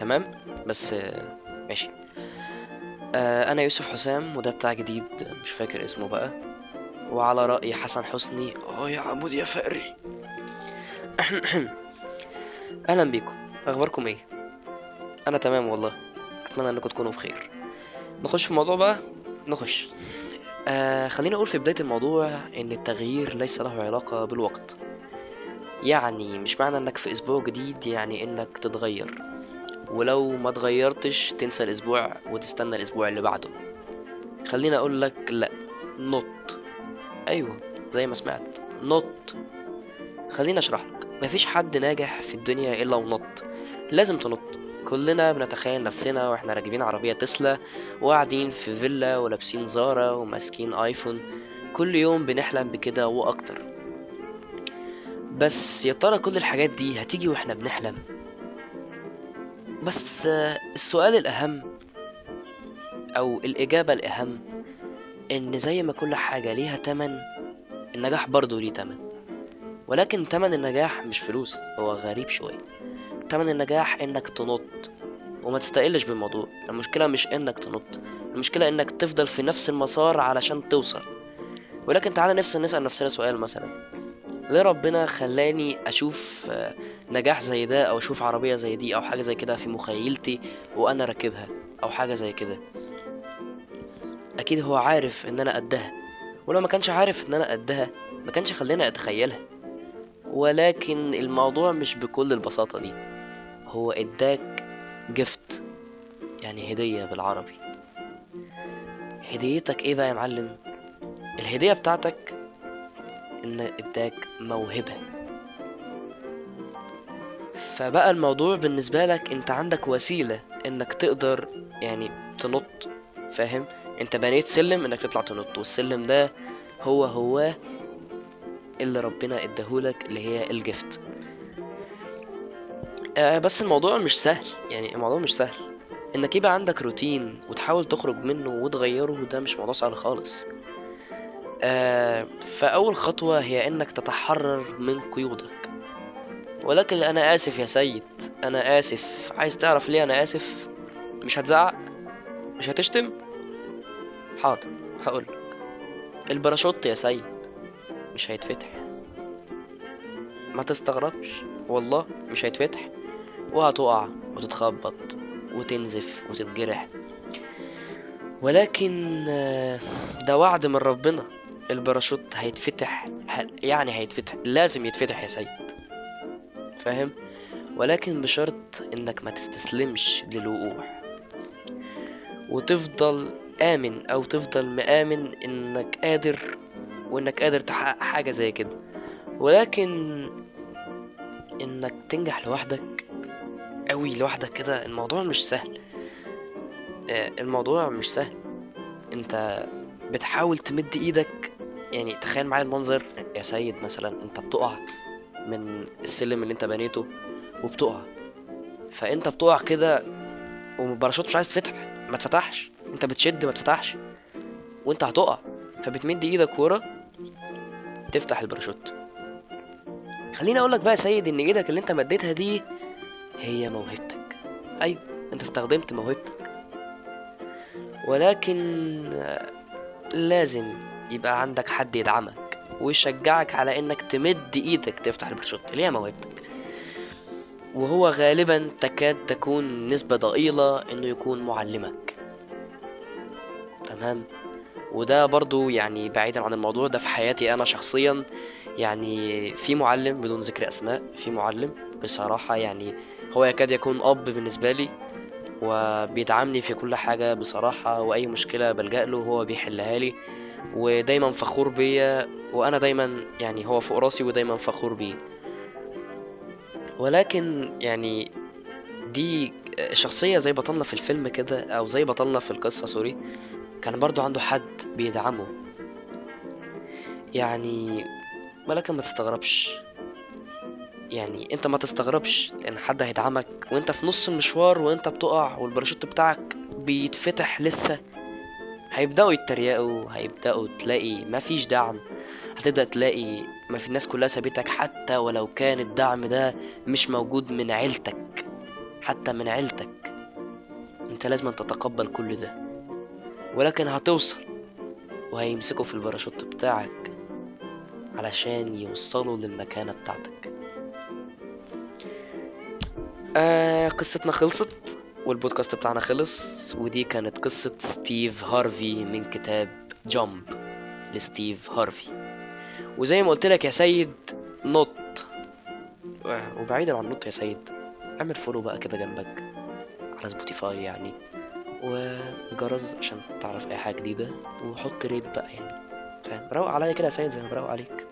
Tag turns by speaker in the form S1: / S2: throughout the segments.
S1: تمام؟ بس ماشي. آه، أنا يوسف حسام وده بتاع جديد مش فاكر اسمه بقى. وعلى رأي حسن حسني آه يا عمود يا فقري. أهلا بيكم. أخباركم إيه؟ أنا تمام والله. أتمنى إنكم تكونوا بخير. نخش في الموضوع بقى؟ نخش. آه خليني أقول في بداية الموضوع إن التغيير ليس له علاقة بالوقت. يعني مش معنى إنك في أسبوع جديد يعني إنك تتغير. ولو ما تغيرتش تنسى الأسبوع وتستنى الأسبوع اللي بعده. خليني أقول لك لا نط أيوه زي ما سمعت نط خليني أشرح لك مفيش حد ناجح في الدنيا إلا ونط لازم تنط. كلنا بنتخيل نفسنا وإحنا راكبين عربية تسلا وقاعدين في فيلا ولابسين زارا وماسكين آيفون. كل يوم بنحلم بكده وأكتر. بس يا ترى كل الحاجات دي هتيجي وإحنا بنحلم؟ بس السؤال الأهم أو الإجابة الأهم إن زي ما كل حاجة ليها تمن النجاح برضه ليه تمن. ولكن تمن النجاح مش فلوس هو غريب شوية. تمن النجاح إنك تنط وما تستقلش بالموضوع. المشكلة مش إنك تنط المشكلة إنك تفضل في نفس المسار علشان توصل. ولكن تعالى نفسنا نسأل نفسنا سؤال مثلا. ليه ربنا خلاني أشوف نجاح زي ده أو أشوف عربية زي دي أو حاجة زي كده في مخيلتي وأنا راكبها أو حاجة زي كده. أكيد هو عارف إن أنا قدها. ولو ما كانش عارف إن أنا قدها ما كانش خلاني أتخيلها. ولكن الموضوع مش بكل البساطة دي. هو إداك جفت يعني هدية بالعربي. هديتك إيه بقى يا معلم؟ الهدية بتاعتك إن إداك موهبة. فبقى الموضوع بالنسبة لك انت عندك وسيلة انك تقدر يعني تنط فاهم؟ انت بنيت سلم انك تطلع تنط والسلم ده هو هو اللي ربنا اداهولك اللي هي الجفت. آه بس الموضوع مش سهل يعني الموضوع مش سهل. انك يبقى عندك روتين وتحاول تخرج منه وتغيره ده مش موضوع سهل خالص. آه فأول خطوة هي انك تتحرر من قيودك. ولكن أنا آسف يا سيد. أنا آسف. عايز تعرف ليه أنا آسف؟ مش هتزعق؟ مش هتشتم؟ حاضر هقولك الباراشوت يا سيد مش هيتفتح. ما تستغربش. والله مش هيتفتح. وهتقع وتتخبط وتنزف وتتجرح. ولكن آه، ده وعد من ربنا. الباراشوت هيتفتح يعني هيتفتح لازم يتفتح يا سيد. فاهم؟ ولكن بشرط إنك ما تستسلمش للوقوع. وتفضل آمن أو تفضل مآمن إنك قادر وإنك قادر تحقق حاجة زي كده. ولكن إنك تنجح لوحدك أوي لوحدك كده الموضوع مش سهل. آه، الموضوع مش سهل. أنت بتحاول تمد إيدك يعني تخيل معايا المنظر. يا سيد مثلا أنت بتقع. من السلم اللي أنت بنيته وبتقع. فأنت بتقع كده والباراشوت مش عايز تفتح ما تفتحش. انت بتشد ما تفتحش وانت هتقع. فبتمد إيدك ورا تفتح الباراشوت. خليني أقول لك بقى يا سيد إن إيدك اللي انت مديتها دي هي موهبتك. أيوه أنت استخدمت موهبتك. ولكن لازم يبقى عندك حد يدعمك. ويشجعك على إنك تمد إيدك تفتح الباراشوت اللي هي موهبتك. وهو غالبا تكاد تكون نسبة ضئيلة إنه يكون معلمك. تمام؟ وده برضو يعني بعيدا عن الموضوع ده في حياتي أنا شخصيا. يعني في معلم بدون ذكر أسماء في معلم بصراحة يعني هو يكاد يكون أب بالنسبة لي وبيدعمني في كل حاجة بصراحة وأي مشكلة بلجأ له هو بيحلها لي. ودايما فخور بيا وأنا دايما يعني هو فوق راسي ودايما فخور بيه. ولكن يعني دي شخصية زي بطلنا في الفيلم كده أو زي بطلنا في القصة sorry كان برضو عنده حد بيدعمه. يعني ولكن ما تستغربش. يعني أنت ما تستغربش إن حد هيدعمك وأنت في نص المشوار وأنت بتقع والباراشوت بتاعك بيتفتح لسه. هيبدأوا يتريقوا هيبدأوا تلاقي مفيش دعم. هتبدأ تلاقي ما في الناس كلها سابتك حتى ولو كان الدعم ده مش موجود من عيلتك حتى من عيلتك. انت لازم تتقبل كل ده ولكن هتوصل وهيمسكوا في الباراشوت بتاعك علشان يوصلوا للمكانة بتاعتك. آه قصتنا خلصت. والبودكاست بتاعنا خلص ودي كانت قصة ستيف هارفي من كتاب Jump لستيف هارفي. وزي ما قلت لك يا سيد نط. وبعيدا عن نط يا سيد اعمل follow بقى كده جنبك على Spotify يعني وجرس عشان تعرف أي حاجة جديدة وحط rate بقى يعني فاهم؟ روق عليا كده يا سيد زي ما بروق عليك.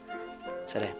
S1: سلام.